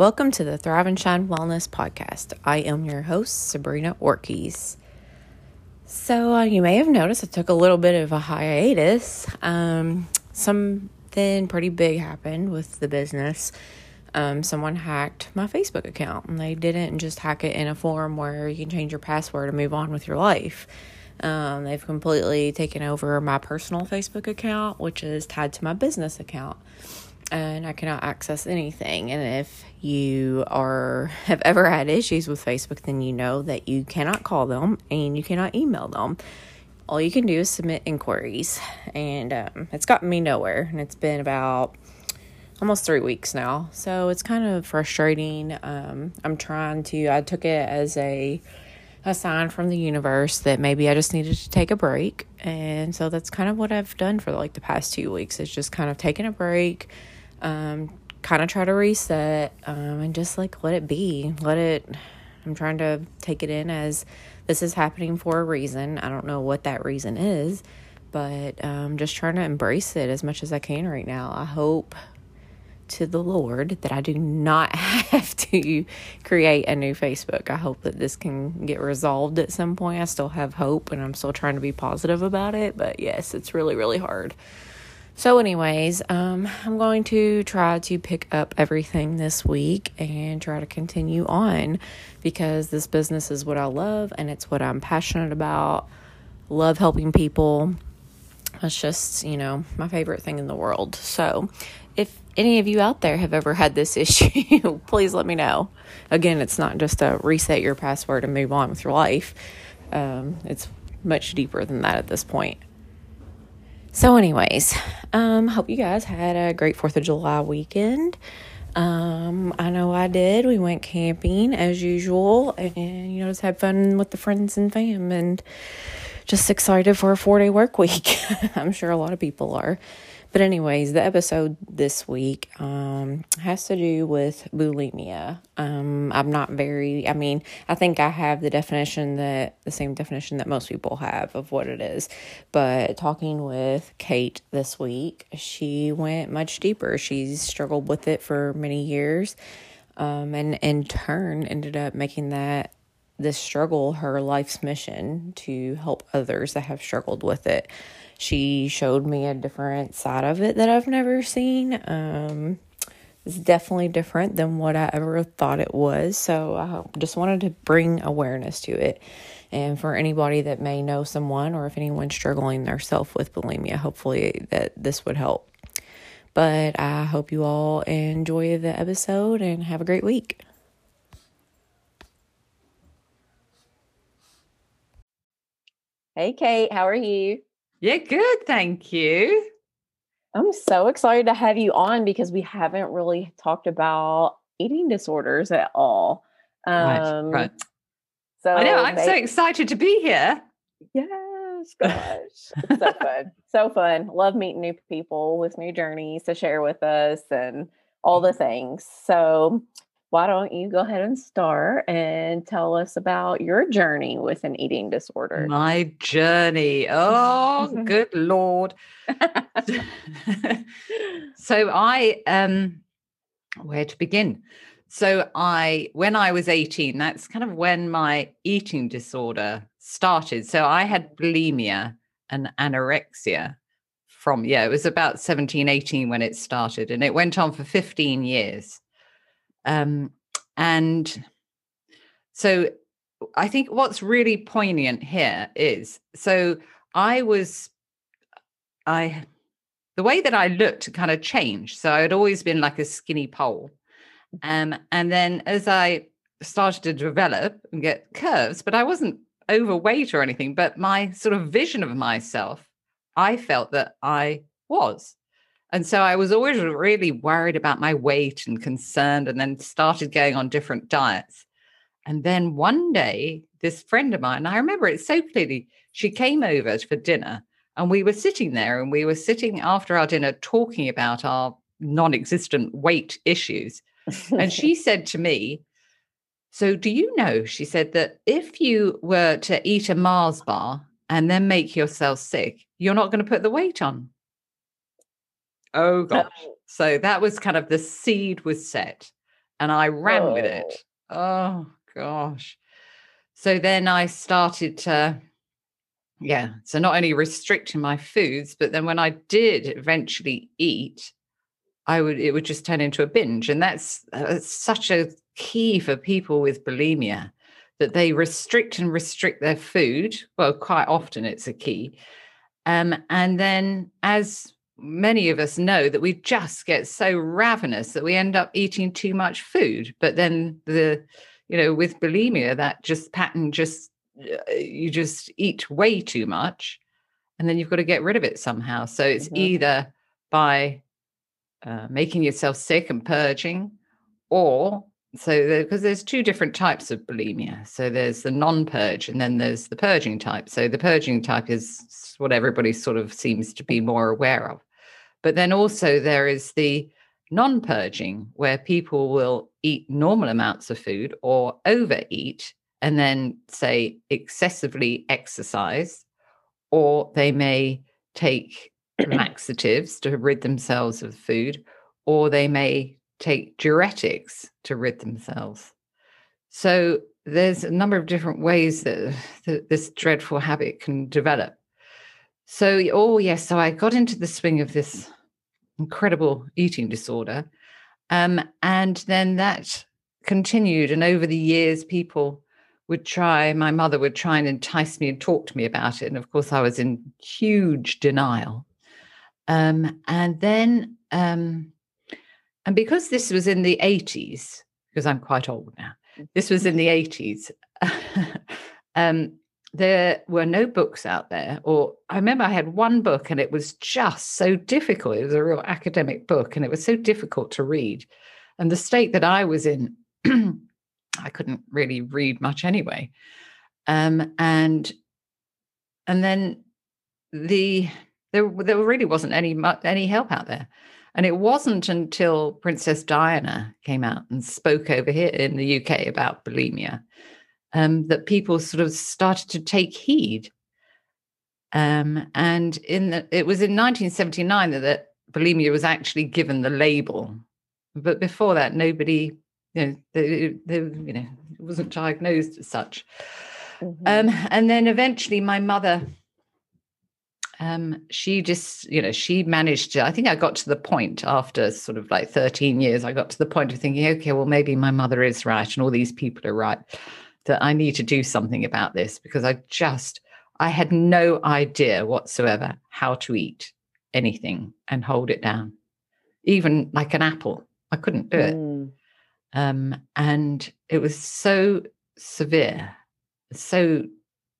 Welcome to the Thrive and Shine Wellness Podcast. I am your host, Sabrina Orkes. So, uh, you may have noticed I took a little bit of a hiatus. Um, something pretty big happened with the business. Um, someone hacked my Facebook account, and they didn't just hack it in a form where you can change your password and move on with your life. Um, they've completely taken over my personal Facebook account, which is tied to my business account and I cannot access anything. And if you are have ever had issues with Facebook, then you know that you cannot call them and you cannot email them. All you can do is submit inquiries, and um, it's gotten me nowhere. And it's been about almost three weeks now, so it's kind of frustrating. Um, I'm trying to. I took it as a a sign from the universe that maybe I just needed to take a break. And so that's kind of what I've done for like the past two weeks is just kind of taking a break, um, kind of try to reset um, and just like let it be. Let it, I'm trying to take it in as this is happening for a reason. I don't know what that reason is, but um, just trying to embrace it as much as I can right now. I hope to the Lord that I do not have to create a new Facebook. I hope that this can get resolved at some point. I still have hope and I'm still trying to be positive about it, but yes, it's really, really hard. So, anyways, um, I'm going to try to pick up everything this week and try to continue on because this business is what I love and it's what I'm passionate about. Love helping people. It's just, you know, my favorite thing in the world. So, if any of you out there have ever had this issue, please let me know. Again, it's not just a reset your password and move on with your life, um, it's much deeper than that at this point. So, anyways, um, hope you guys had a great Fourth of July weekend. Um, I know I did. We went camping as usual, and you know, just had fun with the friends and fam, and just excited for a four day work week. I'm sure a lot of people are. But anyways, the episode this week um, has to do with bulimia. Um, I'm not very. I mean, I think I have the definition that the same definition that most people have of what it is. But talking with Kate this week, she went much deeper. She's struggled with it for many years, um, and in turn ended up making that this struggle her life's mission to help others that have struggled with it she showed me a different side of it that I've never seen. Um, it's definitely different than what I ever thought it was. So I just wanted to bring awareness to it. And for anybody that may know someone or if anyone's struggling themselves with bulimia, hopefully that this would help. But I hope you all enjoy the episode and have a great week. Hey, Kate, how are you? Yeah, good. Thank you. I'm so excited to have you on because we haven't really talked about eating disorders at all. Um, right, right. So I know I'm so excited to be here. Yes, gosh, it's so fun, so fun. Love meeting new people with new journeys to share with us and all the things. So why don't you go ahead and start and tell us about your journey with an eating disorder? My journey. Oh, good lord. so I um where to begin? So I when I was 18, that's kind of when my eating disorder started. So I had bulimia and anorexia from yeah, it was about 17 18 when it started and it went on for 15 years. Um, and so I think what's really poignant here is so I was, I, the way that I looked kind of changed. So I had always been like a skinny pole. Um, and then as I started to develop and get curves, but I wasn't overweight or anything, but my sort of vision of myself, I felt that I was. And so I was always really worried about my weight and concerned, and then started going on different diets. And then one day, this friend of mine, I remember it so clearly, she came over for dinner and we were sitting there and we were sitting after our dinner talking about our non existent weight issues. and she said to me, So, do you know? She said that if you were to eat a Mars bar and then make yourself sick, you're not going to put the weight on. Oh gosh. So that was kind of the seed was set. and I ran oh. with it. Oh gosh. So then I started to, yeah. So not only restricting my foods, but then when I did eventually eat, I would it would just turn into a binge, and that's uh, such a key for people with bulimia that they restrict and restrict their food. Well, quite often it's a key. Um, and then, as many of us know, that we just get so ravenous that we end up eating too much food. But then the, you know, with bulimia, that just pattern just uh, you just eat way too much, and then you've got to get rid of it somehow. So it's mm-hmm. either by uh, making yourself sick and purging, or so because there's two different types of bulimia so there's the non-purge and then there's the purging type so the purging type is what everybody sort of seems to be more aware of but then also there is the non-purging where people will eat normal amounts of food or overeat and then say excessively exercise or they may take laxatives to rid themselves of food or they may take diuretics to rid themselves. So there's a number of different ways that, that this dreadful habit can develop. So, oh, yes, so I got into the swing of this incredible eating disorder. Um, and then that continued. And over the years, people would try, my mother would try and entice me and talk to me about it. And of course, I was in huge denial. Um, and then um, and because this was in the 80s, because I'm quite old now, this was in the 80s, um, there were no books out there. Or I remember I had one book and it was just so difficult. It was a real academic book and it was so difficult to read. And the state that I was in, I couldn't really read much anyway. Um, and and then the there there really wasn't any any help out there. And it wasn't until Princess Diana came out and spoke over here in the UK about bulimia um, that people sort of started to take heed. Um, and in the, it was in 1979 that, that bulimia was actually given the label. But before that, nobody, you know, they, they, you know, it wasn't diagnosed as such. Mm-hmm. Um, and then eventually, my mother um, she just, you know, she managed to. I think I got to the point after sort of like 13 years, I got to the point of thinking, okay, well, maybe my mother is right and all these people are right, that I need to do something about this because I just, I had no idea whatsoever how to eat anything and hold it down, even like an apple. I couldn't do it. Mm. Um, and it was so severe, so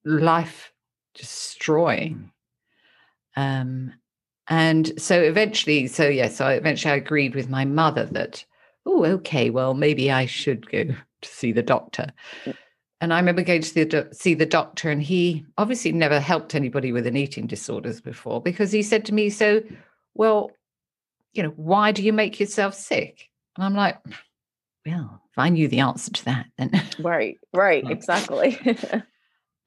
life destroying um, and so eventually, so yes, so eventually I agreed with my mother that, oh, okay, well, maybe I should go to see the doctor. And I remember going to the, see the doctor, and he obviously never helped anybody with an eating disorders before because he said to me, So, well, you know, why do you make yourself sick? And I'm like, Well, if I knew the answer to that, then. Right, right, exactly.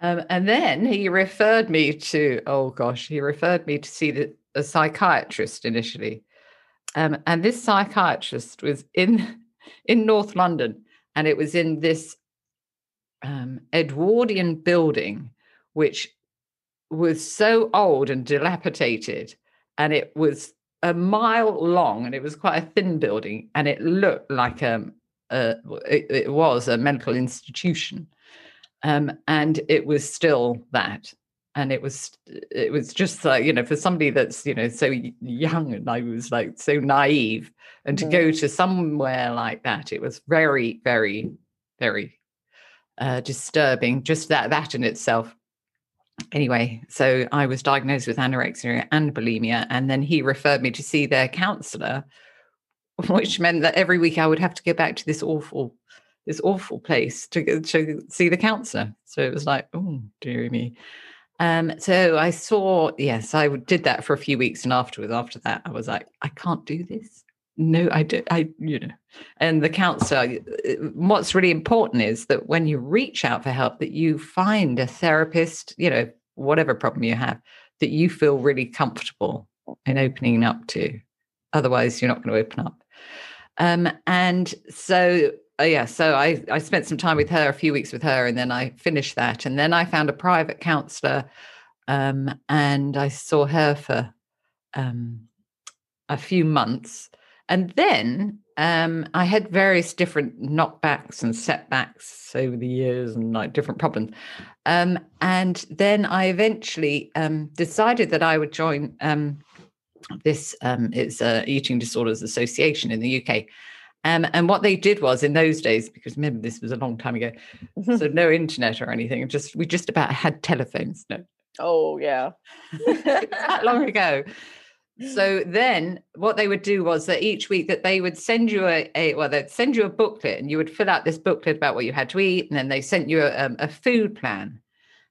Um, and then he referred me to, oh gosh, he referred me to see the, a psychiatrist initially. Um, and this psychiatrist was in in North London, and it was in this um, Edwardian building, which was so old and dilapidated, and it was a mile long, and it was quite a thin building, and it looked like um, a, it, it was a mental institution. Um, and it was still that. And it was it was just like, you know, for somebody that's, you know, so young and I was like so naive. And to mm. go to somewhere like that, it was very, very, very uh, disturbing. Just that that in itself anyway, so I was diagnosed with anorexia and bulimia, and then he referred me to see their counselor, which meant that every week I would have to go back to this awful this awful place to to see the counselor. So it was like, oh, dear me. Um, so I saw, yes, I did that for a few weeks, and afterwards, after that, I was like, I can't do this. No, I do. I, you know, and the counselor. Uh, what's really important is that when you reach out for help, that you find a therapist. You know, whatever problem you have, that you feel really comfortable in opening up to. Otherwise, you're not going to open up. Um, and so, uh, yeah, so I, I spent some time with her, a few weeks with her, and then I finished that. And then I found a private counselor um, and I saw her for um, a few months. And then um, I had various different knockbacks and setbacks over the years and like different problems. Um, and then I eventually um, decided that I would join um, this, um, it's a Eating Disorders Association in the UK. Um, and what they did was in those days, because remember this was a long time ago, so no internet or anything. Just we just about had telephones. No. Oh yeah, that long ago. So then what they would do was that each week that they would send you a, a well, they'd send you a booklet and you would fill out this booklet about what you had to eat. And then they sent you a, um, a food plan.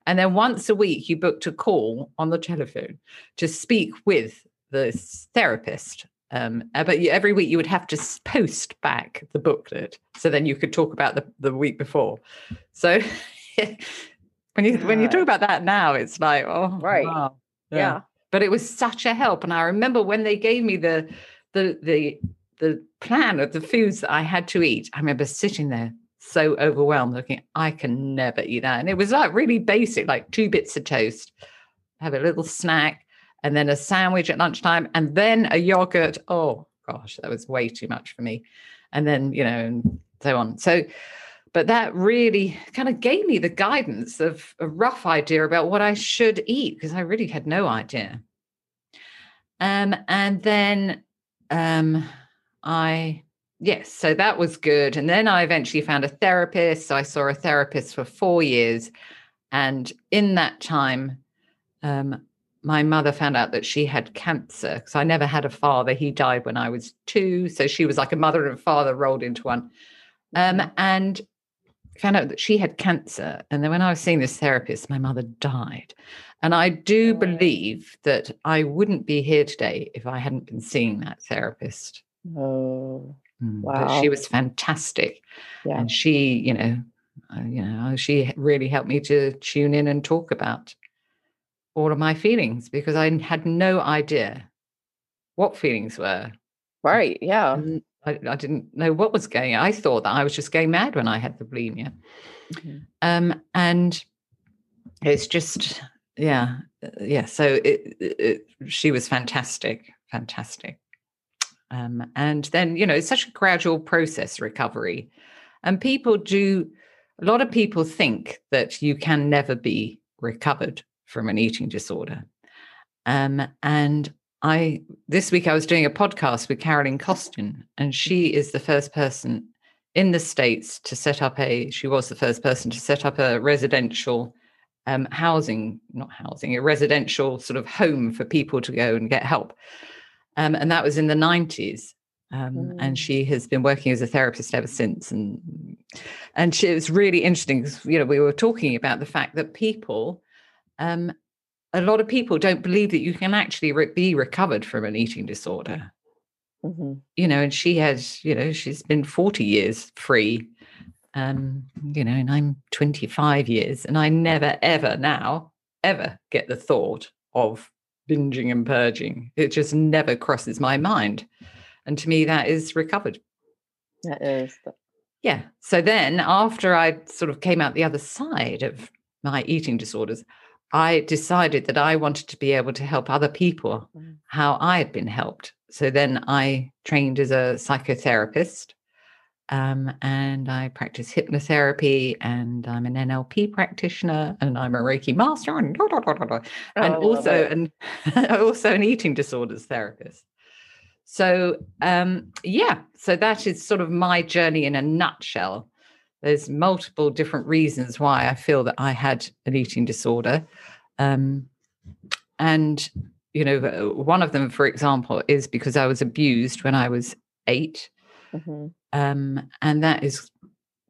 And then once a week you booked a call on the telephone to speak with the therapist. Um, but you, every week you would have to post back the booklet. So then you could talk about the, the week before. So when you, when you talk about that now, it's like, oh, right. Wow. yeah. yeah but it was such a help. And I remember when they gave me the the the the plan of the foods that I had to eat, I remember sitting there so overwhelmed, looking, I can never eat that. And it was like really basic, like two bits of toast, have a little snack, and then a sandwich at lunchtime, and then a yogurt. Oh gosh, that was way too much for me. And then, you know, and so on. So but that really kind of gave me the guidance of a rough idea about what I should eat because I really had no idea. Um, and then um, I, yes, so that was good. And then I eventually found a therapist. So I saw a therapist for four years. And in that time, um, my mother found out that she had cancer because I never had a father. He died when I was two. So she was like a mother and father rolled into one. Um, and found out that she had cancer. And then when I was seeing this therapist, my mother died. And I do oh. believe that I wouldn't be here today if I hadn't been seeing that therapist. Oh, mm, wow. she was fantastic. Yeah. And she, you know, uh, you know, she really helped me to tune in and talk about all of my feelings because I had no idea what feelings were. Right. Yeah. I, I, didn't know what was going on. I thought that I was just going mad when I had the bulimia. Mm-hmm. Um, and it's just, yeah, yeah. So it, it, she was fantastic, fantastic. Um, and then, you know, it's such a gradual process recovery. And people do, a lot of people think that you can never be recovered from an eating disorder. Um, and I this week I was doing a podcast with Carolyn Costin, and she is the first person in the states to set up a. She was the first person to set up a residential um, housing, not housing, a residential sort of home for people to go and get help, um, and that was in the nineties. Um, mm. And she has been working as a therapist ever since, and and she, it was really interesting because you know we were talking about the fact that people um, a lot of people don't believe that you can actually re- be recovered from an eating disorder. Mm-hmm. You know, and she has, you know, she's been 40 years free. Um, you know, and I'm 25 years, and I never, ever now, ever get the thought of binging and purging. It just never crosses my mind. And to me, that is recovered. That is. Yeah. So then after I sort of came out the other side of my eating disorders, I decided that I wanted to be able to help other people mm. how I had been helped. So then I trained as a psychotherapist um, and I practice hypnotherapy and I'm an NLP practitioner and I'm a Reiki master and, and oh, also and also an eating disorders therapist. So um, yeah, so that is sort of my journey in a nutshell there's multiple different reasons why I feel that I had an eating disorder. Um, and, you know, one of them, for example, is because I was abused when I was 8 mm-hmm. um, and that is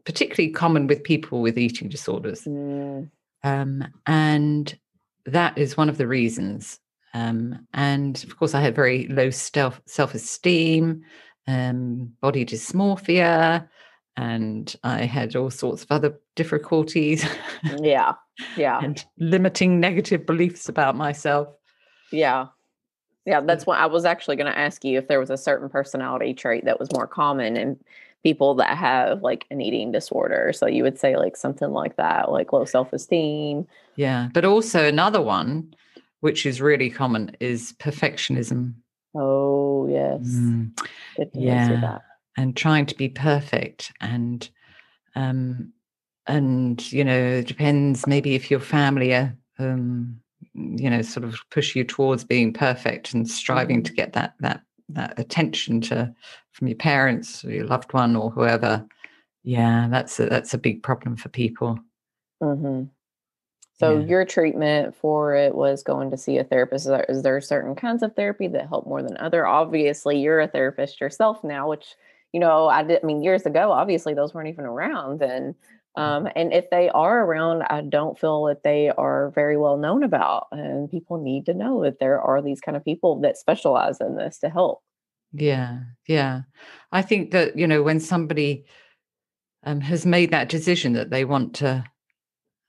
particularly common with people with eating disorders. Mm. Um, and that is one of the reasons. Um, and of course, I had very low self self esteem, um, body dysmorphia, and I had all sorts of other difficulties. Yeah. Yeah. and limiting negative beliefs about myself. Yeah. Yeah, that's what I was actually going to ask you if there was a certain personality trait that was more common in people that have like an eating disorder. So you would say like something like that, like low self esteem. Yeah. But also another one, which is really common, is perfectionism. Oh, yes. Mm, yeah. And trying to be perfect and, um, and you know, it depends maybe if your family are, um, you know, sort of push you towards being perfect and striving mm-hmm. to get that that that attention to from your parents or your loved one or whoever yeah that's a, that's a big problem for people mm-hmm. so yeah. your treatment for it was going to see a therapist is there, is there certain kinds of therapy that help more than other obviously you're a therapist yourself now which you know i did I mean years ago obviously those weren't even around then mm. um, and if they are around i don't feel that they are very well known about and people need to know that there are these kind of people that specialize in this to help yeah, yeah. I think that, you know, when somebody um, has made that decision that they want to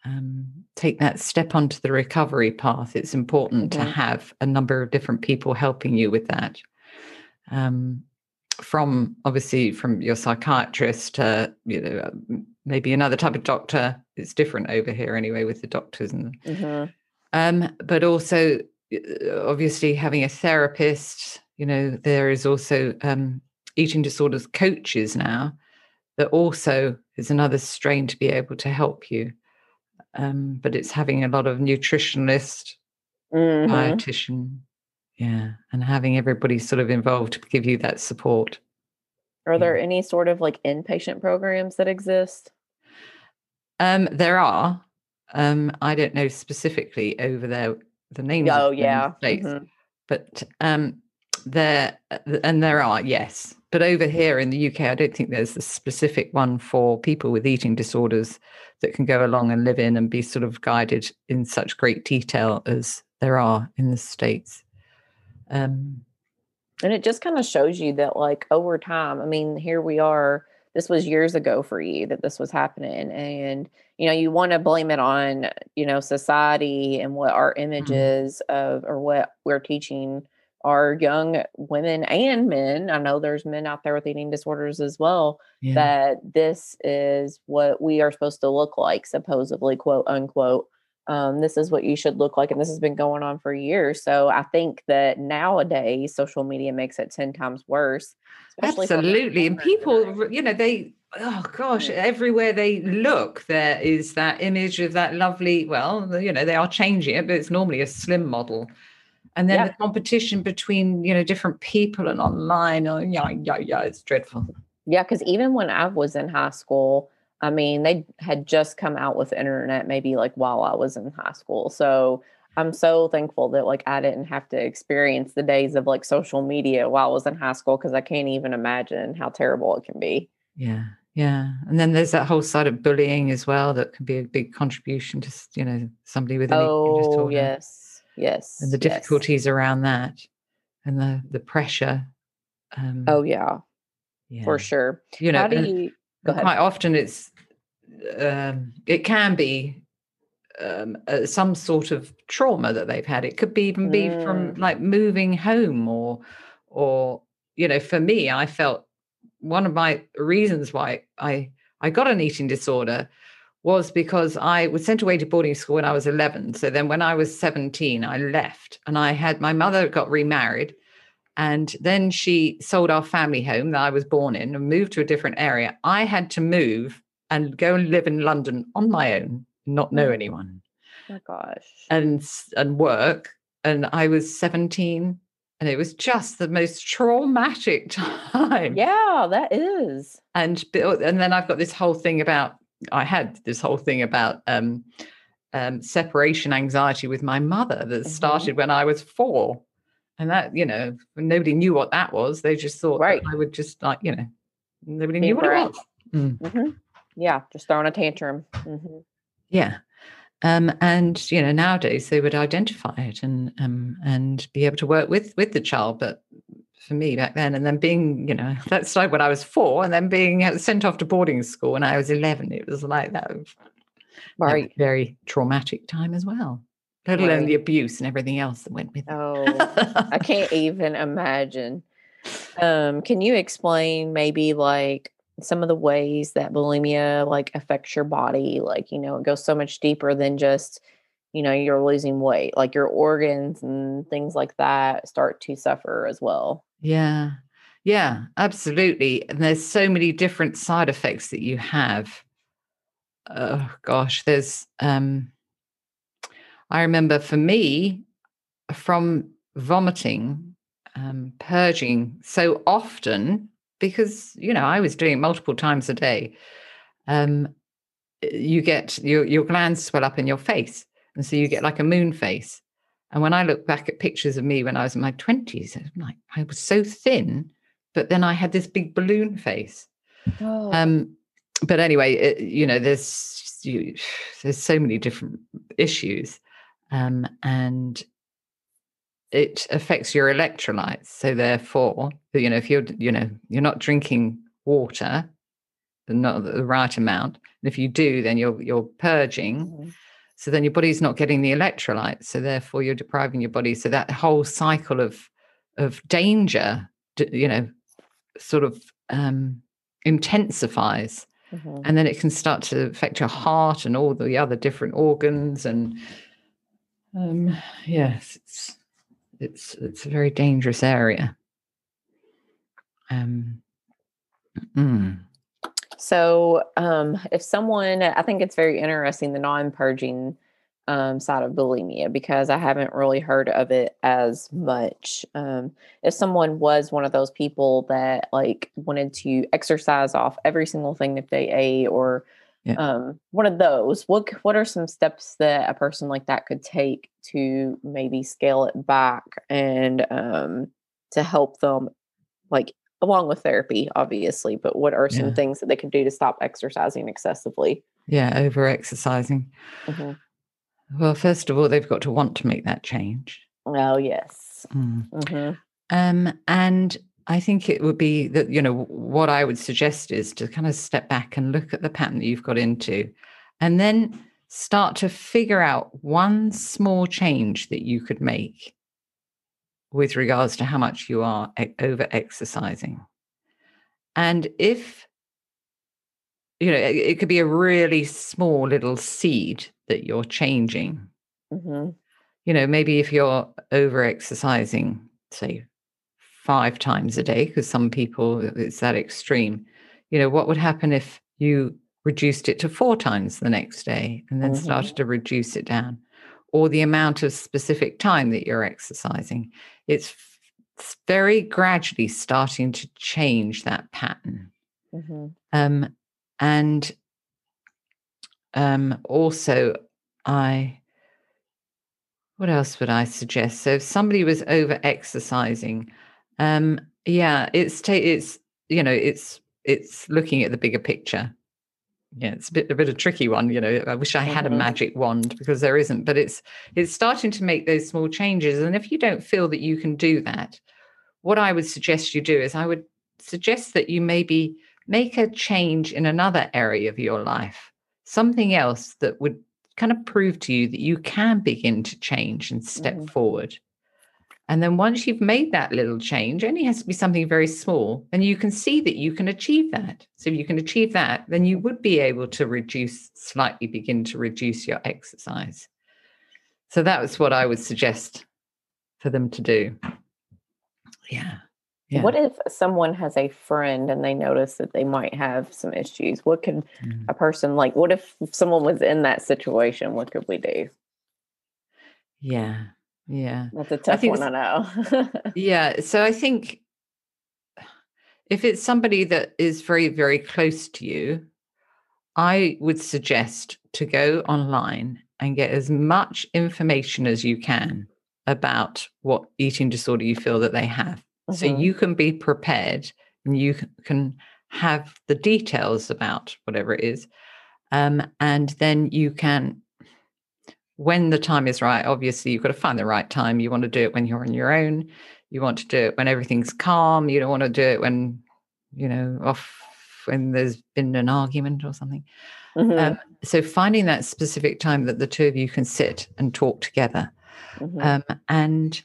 um, take that step onto the recovery path, it's important mm-hmm. to have a number of different people helping you with that. Um, from obviously from your psychiatrist to you know maybe another type of doctor. It's different over here anyway with the doctors and. Mm-hmm. Um, but also uh, obviously having a therapist you know there is also um, eating disorders coaches now that also is another strain to be able to help you um, but it's having a lot of nutritionist mm-hmm. dietitian yeah and having everybody sort of involved to give you that support. Are there yeah. any sort of like inpatient programs that exist? Um, there are. Um, i don't know specifically over there the names oh yeah. Mm-hmm. but um, there uh, and there are yes. But over here in the uk i don't think there's a specific one for people with eating disorders that can go along and live in and be sort of guided in such great detail as there are in the states um, and it just kind of shows you that like over time i mean here we are this was years ago for you that this was happening and you know you want to blame it on you know society and what our mm-hmm. images mm-hmm. of or what we're teaching are young women and men. I know there's men out there with eating disorders as well. Yeah. That this is what we are supposed to look like, supposedly, quote unquote. Um, this is what you should look like, and this has been going on for years. So I think that nowadays social media makes it ten times worse. Absolutely, and people, you know, they oh gosh everywhere they look there is that image of that lovely well you know they are changing it but it's normally a slim model and then the competition between you know different people and online oh yeah yeah yeah it's dreadful yeah because even when i was in high school i mean they had just come out with the internet maybe like while i was in high school so i'm so thankful that like i didn't have to experience the days of like social media while i was in high school because i can't even imagine how terrible it can be. Yeah yeah and then there's that whole side of bullying as well that can be a big contribution to you know somebody with an oh yes yes and the difficulties yes. around that and the the pressure um, oh yeah, yeah. for sure. You know you, quite often it's um, it can be um, uh, some sort of trauma that they've had it could be even be mm. from like moving home or or you know for me i felt one of my reasons why i i got an eating disorder was because I was sent away to boarding school when I was 11. So then when I was 17, I left and I had my mother got remarried. And then she sold our family home that I was born in and moved to a different area. I had to move and go and live in London on my own, not know mm. anyone. Oh my gosh. And and work. And I was 17 and it was just the most traumatic time. Yeah, that is. And and then I've got this whole thing about I had this whole thing about um, um, separation anxiety with my mother that mm-hmm. started when I was four. And that, you know, nobody knew what that was. They just thought right. I would just like, you know, nobody knew what it was. Mm. Mm-hmm. Yeah, just throwing a tantrum. Mm-hmm. Yeah. Um, and you know nowadays they would identify it and um, and be able to work with with the child but for me back then. And then being, you know, that's like when I was four, and then being sent off to boarding school when I was 11. It was like that. Right. Very traumatic time as well. let alone Right. the abuse and everything else that went with it. Oh, I can't even imagine. Um, can you explain maybe like some of the ways that bulimia like affects your body? Like, you know, it goes so much deeper than just, you know, you're losing weight. Like your organs and things like that start to suffer as well. Yeah. Yeah, absolutely. And there's so many different side effects that you have. Oh gosh, there's um I remember for me from vomiting, um, purging so often because you know I was doing it multiple times a day. Um, you get your your glands swell up in your face, and so you get like a moon face. And when I look back at pictures of me when I was in my twenties, I'm like I was so thin, but then I had this big balloon face. Oh, Um, but anyway, it, you know, there's you, there's so many different issues, um, and it affects your electrolytes. So therefore, you know, if you're you know you're not drinking water, the not the right amount, and if you do, then you're you're purging. mhm. So then your body's not getting the electrolytes. So therefore, you're depriving your body. So that whole cycle of of danger, you know, sort of um, intensifies Mhm. and then it can start to affect your heart and all the other different organs and um yes it's it's it's a very dangerous area um mm, So, um, if someone, I think it's very interesting the non purging um, side of bulimia because I haven't really heard of it as much. Um, if someone was one of those people that like wanted to exercise off every single thing that they ate, or Yeah. um, one of those, what what are some steps that a person like that could take to maybe scale it back and um, to help them, like along with therapy, obviously, but what are some Yeah. things that they can do to stop exercising excessively? yeah over exercising Mhm. well first of all they've got to want to make that change Oh, yes. Mm. hmm Um, and I think it would be that, you know, what I would suggest is to kind of step back and look at the pattern that you've got into and then start to figure out one small change that you could make with regards to how much you are over exercising. And if, you know, it, could be a really small little seed that you're changing hmm you know, maybe if you're over exercising, say five times a day, because some people it's that extreme, you know, what would happen if you reduced it to four times the next day and then Mhm. started to reduce it down? Or the amount of specific time that you're exercising. It's, it's very gradually starting to change that pattern. hmm Um, and um, also, I what else would I suggest? So, if somebody was over exercising, um, yeah, it's ta- it's you know it's it's looking at the bigger picture. Yeah, it's a bit a bit of a tricky one. You know, I wish I had Mhm. a magic wand because there isn't, but it's it's starting to make those small changes. And if you don't feel that you can do that, what I would suggest you do is I would suggest that you maybe make a change in another area of your life, something else that would kind of prove to you that you can begin to change and step Mhm. forward. And then once you've made that little change, it only has to be something very small, and you can see that you can achieve that. So if you can achieve that, then you would be able to reduce, slightly begin to reduce your exercise. So that was what I would suggest for them to do. Yeah. Yeah. What if someone has a friend and they notice that they might have some issues? What could Mm. a person like? What if someone was in that situation? What could we do? Yeah. Yeah. That's a tough think one. I know. Yeah. So I think if it's somebody that is very, very close to you, I would suggest to go online and get as much information as you can about what eating disorder you feel that they have. So Mhm. you can be prepared and you can have the details about whatever it is. Um, and then you can, when the time is right, obviously you've got to find the right time. You want to do it when you're on your own. You want to do it when everything's calm. You don't want to do it when, you know, off when there's been an argument or something. Mhm, Um, so finding that specific time that the two of you can sit and talk together mhm, um, and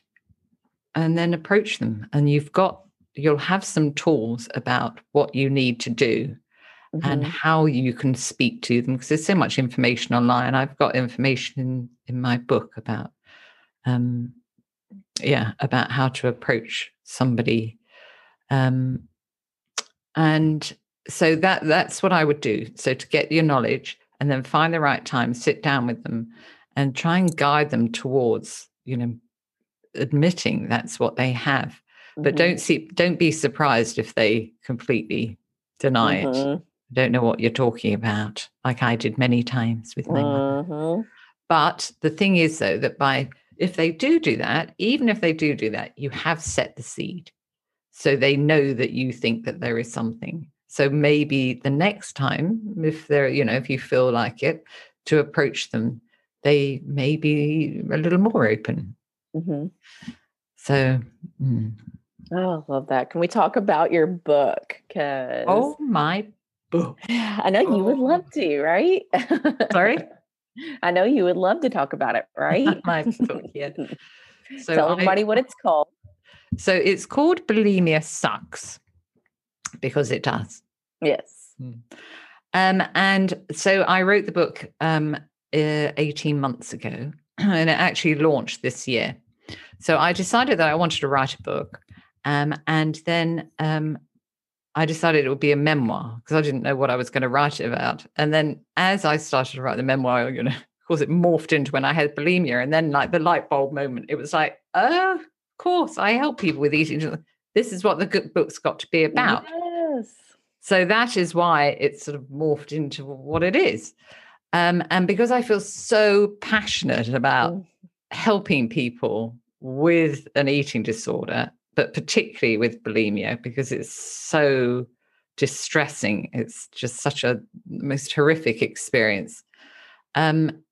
and then approach them and you've got you'll have some tools about what you need to do and mhm. how you can speak to them because there's so much information online. I've got information in, in my book about um yeah about how to approach somebody. Um and so that that's what i would do. So to get your knowledge and then find the right time sit down with them and try and guide them towards you know admitting that's what they have. But Mhm, don't see don't be surprised if they completely deny it mhm, don't know what you're talking about like i did many times with my mother mhm. but the thing is though that by if they do do that even if they do do that you have set the seed so they know that you think that there is something so maybe the next time if they're you know if you feel like it to approach them they may be a little more open Mhm. so mm. Oh, I love that. Can we talk about your book? Because oh my book I know you would Oh. love to, right? Sorry? I know you would love to talk about it, right? my yeah so Tell I- everybody what it's called. so it's called bulimia sucks because it does Yes. Um, and so I wrote the book um, uh, 18 months ago, and it actually launched this year. So I decided that I wanted to write a book. Um, and then um, I decided it would be a memoir because I didn't know what I was going to write it about. And then as I started to write the memoir, you know, of course, it morphed into when I had bulimia. And then, like, the light bulb moment, it was like, oh, of course, I help people with eating. This is what the good book's got to be about. Yes. So that is why it's sort of morphed into what it is. Um, and because I feel so passionate about Mm. helping people with an eating disorder, but particularly with bulimia, because it's so distressing. It's just such a most horrific experience. Um,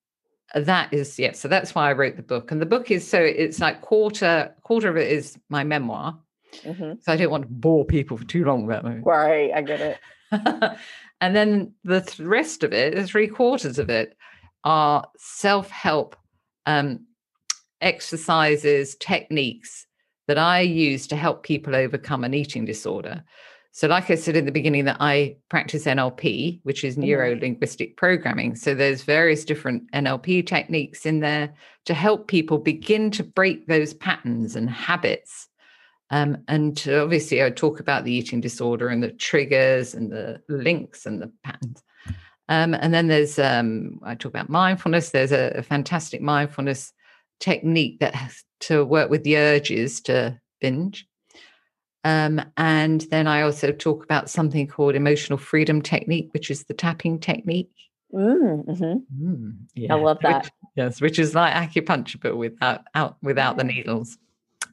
that is, yeah. So that's why I wrote the book. And the book is so it's like quarter quarter of it is my memoir. Mhm. So I don't want to bore people for too long about it. Right. I get it. and then the th- rest of it, the three quarters of it, are self help um, exercises, techniques that I use to help people overcome an eating disorder. So, like I said in the beginning, that I practice NLP, which is neuro linguistic programming. So, there's various different NLP techniques in there to help people begin to break those patterns and habits um, and to, obviously, I talk about the eating disorder and the triggers and the links and the patterns. Um, and then there's, um, I talk about mindfulness. There's a, a fantastic mindfulness technique that has to work with the urges to binge. Um, and then I also talk about something called emotional freedom technique, which is the tapping technique. Mm, mhm. Mm, I love that. Which, yes, which is like acupuncture, but without out without the needles.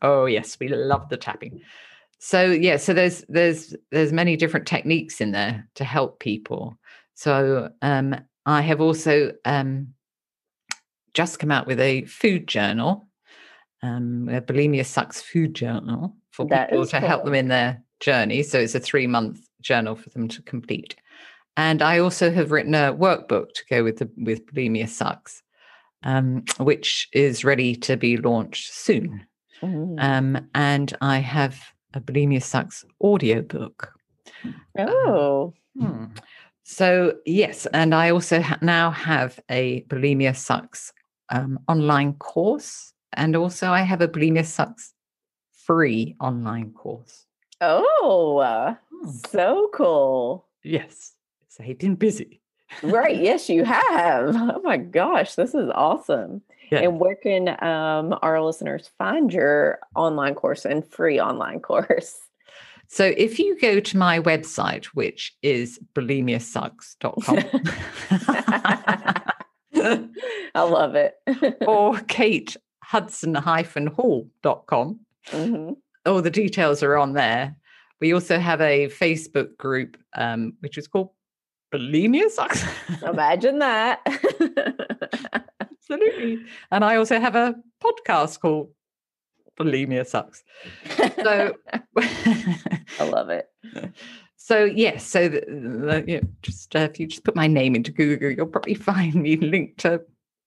Oh yes, we love the tapping. So yeah, so there's there's there's many different techniques in there to help people. So um, I have also um, just come out with a food journal, um, a bulimia sucks food journal for That people to help them in their journey. So it's a three month journal for them to complete. And I also have written a workbook to go with the with bulimia sucks, um, which is ready to be launched soon. Mhm. Um, and I have a bulimia sucks audiobook. oh. Hmm. So yes, and I also ha- now have a bulimia sucks um, online course, and also I have a bulimia sucks free online course. Oh. uh, Hmm. So cool. Yes, so I've been busy. Right. Yes, you have. Oh my gosh, this is awesome. Yeah. And where can um, our listeners find your online course and free online course? So if you go to my website, which is bulimiasucks.com I love it. or Kate Hudson-hall.com, Mhm. all the details are on there. We also have a Facebook group, um, which is called Bulimia Sucks. Imagine that. Absolutely. And I also have a podcast called Bulimia Sucks. So, I love it. So yes, so the, the, you know, just uh, if you just put my name into Google, you'll probably find me linked to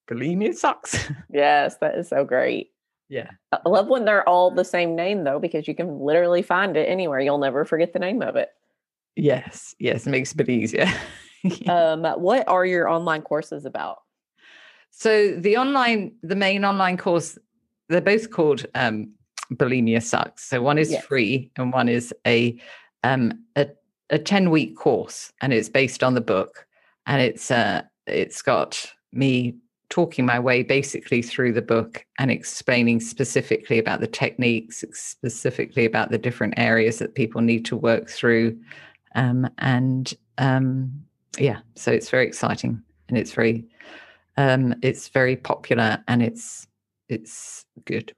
bulimia sucks. Yes, that is so great. yeah, I love when they're all the same name though, because you can literally find it anywhere. You'll never forget the name of it. yes, yes, it makes it a bit easier. Um, what are your online courses about? So the online, the main online course, they're both called um, Bulimia Sucks. So one is Yes. free and one is a um, a a ten week course, and it's based on the book, and it's uh, it's got me talking my way basically through the book and explaining specifically about the techniques, specifically about the different areas that people need to work through, um, and um, yeah, so it's very exciting and it's very um, it's very popular and it's it's good.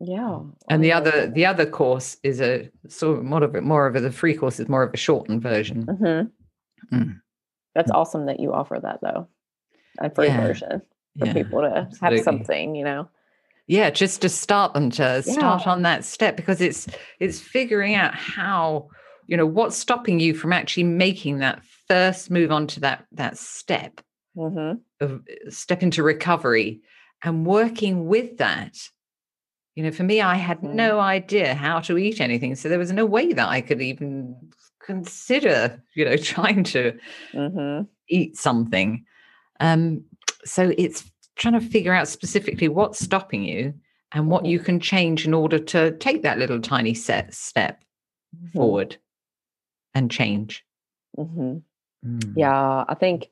Yeah. And the other the other course is a sort of more of a more of a the free course is more of a shortened version. Mhm. Mm. That's Mm. awesome that you offer that though. A free Yeah, version for Yeah. people to absolutely. have something, you know. Yeah, just to start them to start Yeah. on that step because it's it's figuring out how you know what's stopping you from actually making that first move on to that that step hmm of step into recovery and working with that you know for me i had Mhm. no idea how to eat anything so there was no way that i could even consider you know trying to hmm eat something. Um so it's trying to figure out specifically what's stopping you and what you can change in order to take that little tiny set step forward and change. Hmm Mm. Yeah, I think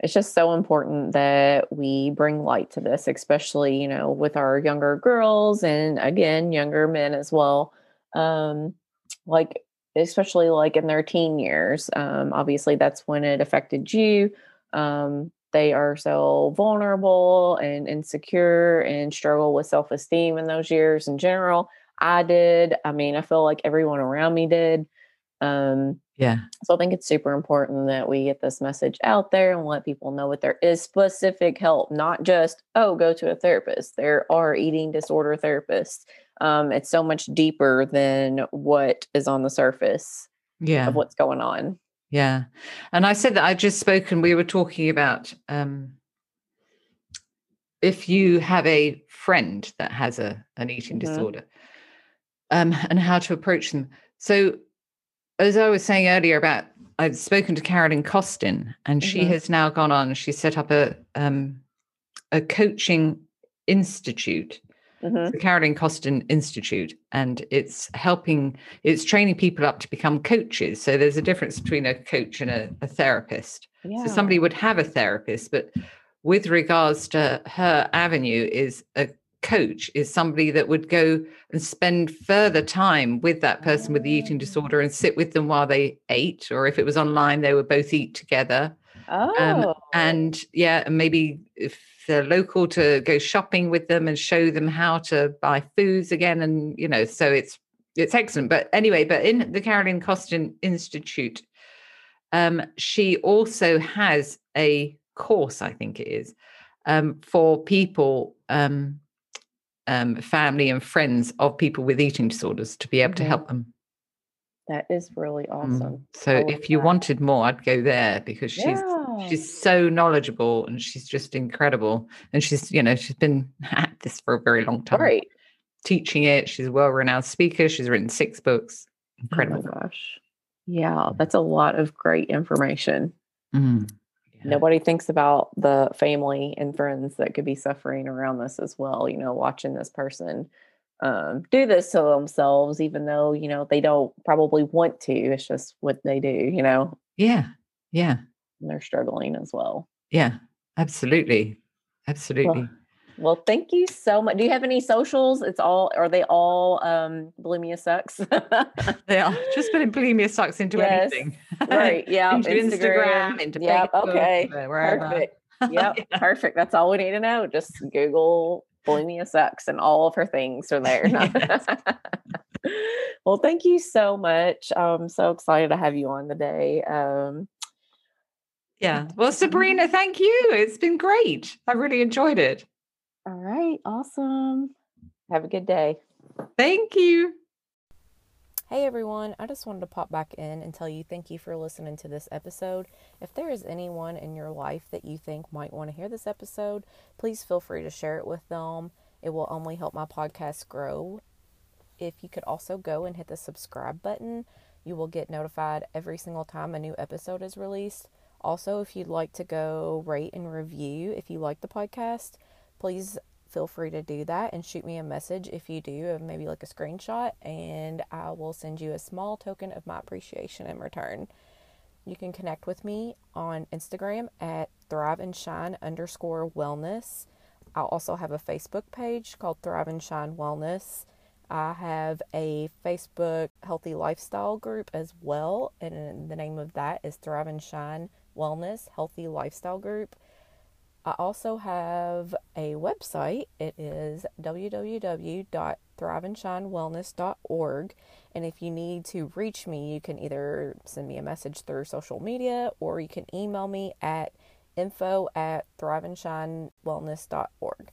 it's just so important that we bring light to this, especially, you know, with our younger girls and again, younger men as well. Um, like, especially like in their teen years. Um, obviously, that's when it affected you. Um, they are so vulnerable and insecure and struggle with self esteem in those years in general. I did. I mean, I feel like everyone around me did. Um, yeah so I think it's super important that we get this message out there and let people know that there is specific help, not just, oh, go to a therapist. There are eating disorder therapists. Um, it's so much deeper than what is on the surface yeah of what's going on. Yeah. And I said that I just spoken, we were talking about um, if you have a friend that has a an eating Mhm. disorder um, and how to approach them. So as I was saying earlier about I've spoken to Carolyn Costin and she Mhm. has now gone on, she set up a um, a coaching institute Mhm. the Carolyn Costin Institute, and it's helping, it's training people up to become coaches. So there's a difference between a coach and a, a therapist. Yeah. So somebody would have a therapist, but with regards to her avenue, is a coach is somebody that would go and spend further time with that person with the eating Oh. disorder and sit with them while they ate, or if it was online, they would both eat together. Oh, and yeah and maybe if they're local to go shopping with them and show them how to buy foods again and you know so it's it's excellent. But anyway but in the carolyn costin institute um she also has a course i think it is um for people um um family and friends of people with eating disorders to be able to Mhm. help them that is really Mm. awesome. so I love if you that. wanted more i'd go there because she's yeah. she's so knowledgeable and she's just incredible and she's you know she's been at this for a very long time Right. teaching it she's a well-renowned speaker she's written six books incredible Oh my gosh. Yeah, that's a lot of great information. Mm. Yeah. Nobody thinks about the family and friends that could be suffering around this as well. You know, watching this person um, do this to themselves, even though, you know, they don't probably want to. It's just what they do, you know, yeah yeah and they're struggling as well. yeah absolutely absolutely Well, thank you so much. Do you have any socials? It's all, are they all um, bulimia sucks? they are just putting bulimia sucks into Yes. anything right. Yeah. into instagram, into Yep. Facebook, Okay. wherever. Perfect. Yep. Yeah. Perfect. That's all we need to know. Just Google bulimia sucks and all of her things are there. Yes. well, thank you so much. I'm so excited to have you on today. Um, yeah well sabrina thank you it's been great i really enjoyed it all right. Awesome. Have a good day. thank you Hey everyone, I just wanted to pop back in and tell you thank you for listening to this episode. If there is anyone in your life that you think might want to hear this episode, please feel free to share it with them. It will only help my podcast grow. If you could also go and hit the subscribe button, you will get notified every single time a new episode is released. Also, if you'd like to go rate and review if you like the podcast, please feel free to do that and shoot me a message if you do, of maybe like a screenshot, and I will send you a small token of my appreciation in return. You can connect with me on Instagram at Thrive and Shine underscore wellness. I also have a Facebook page called Thrive and Shine Wellness. I have a Facebook healthy lifestyle group as well, and the name of that is Thrive and Shine Wellness Healthy Lifestyle Group. I also have a website. It is www.thriveandshinewellness.org. And if you need to reach me, you can either send me a message through social media or you can email me at info at thriveandshinewellness.org.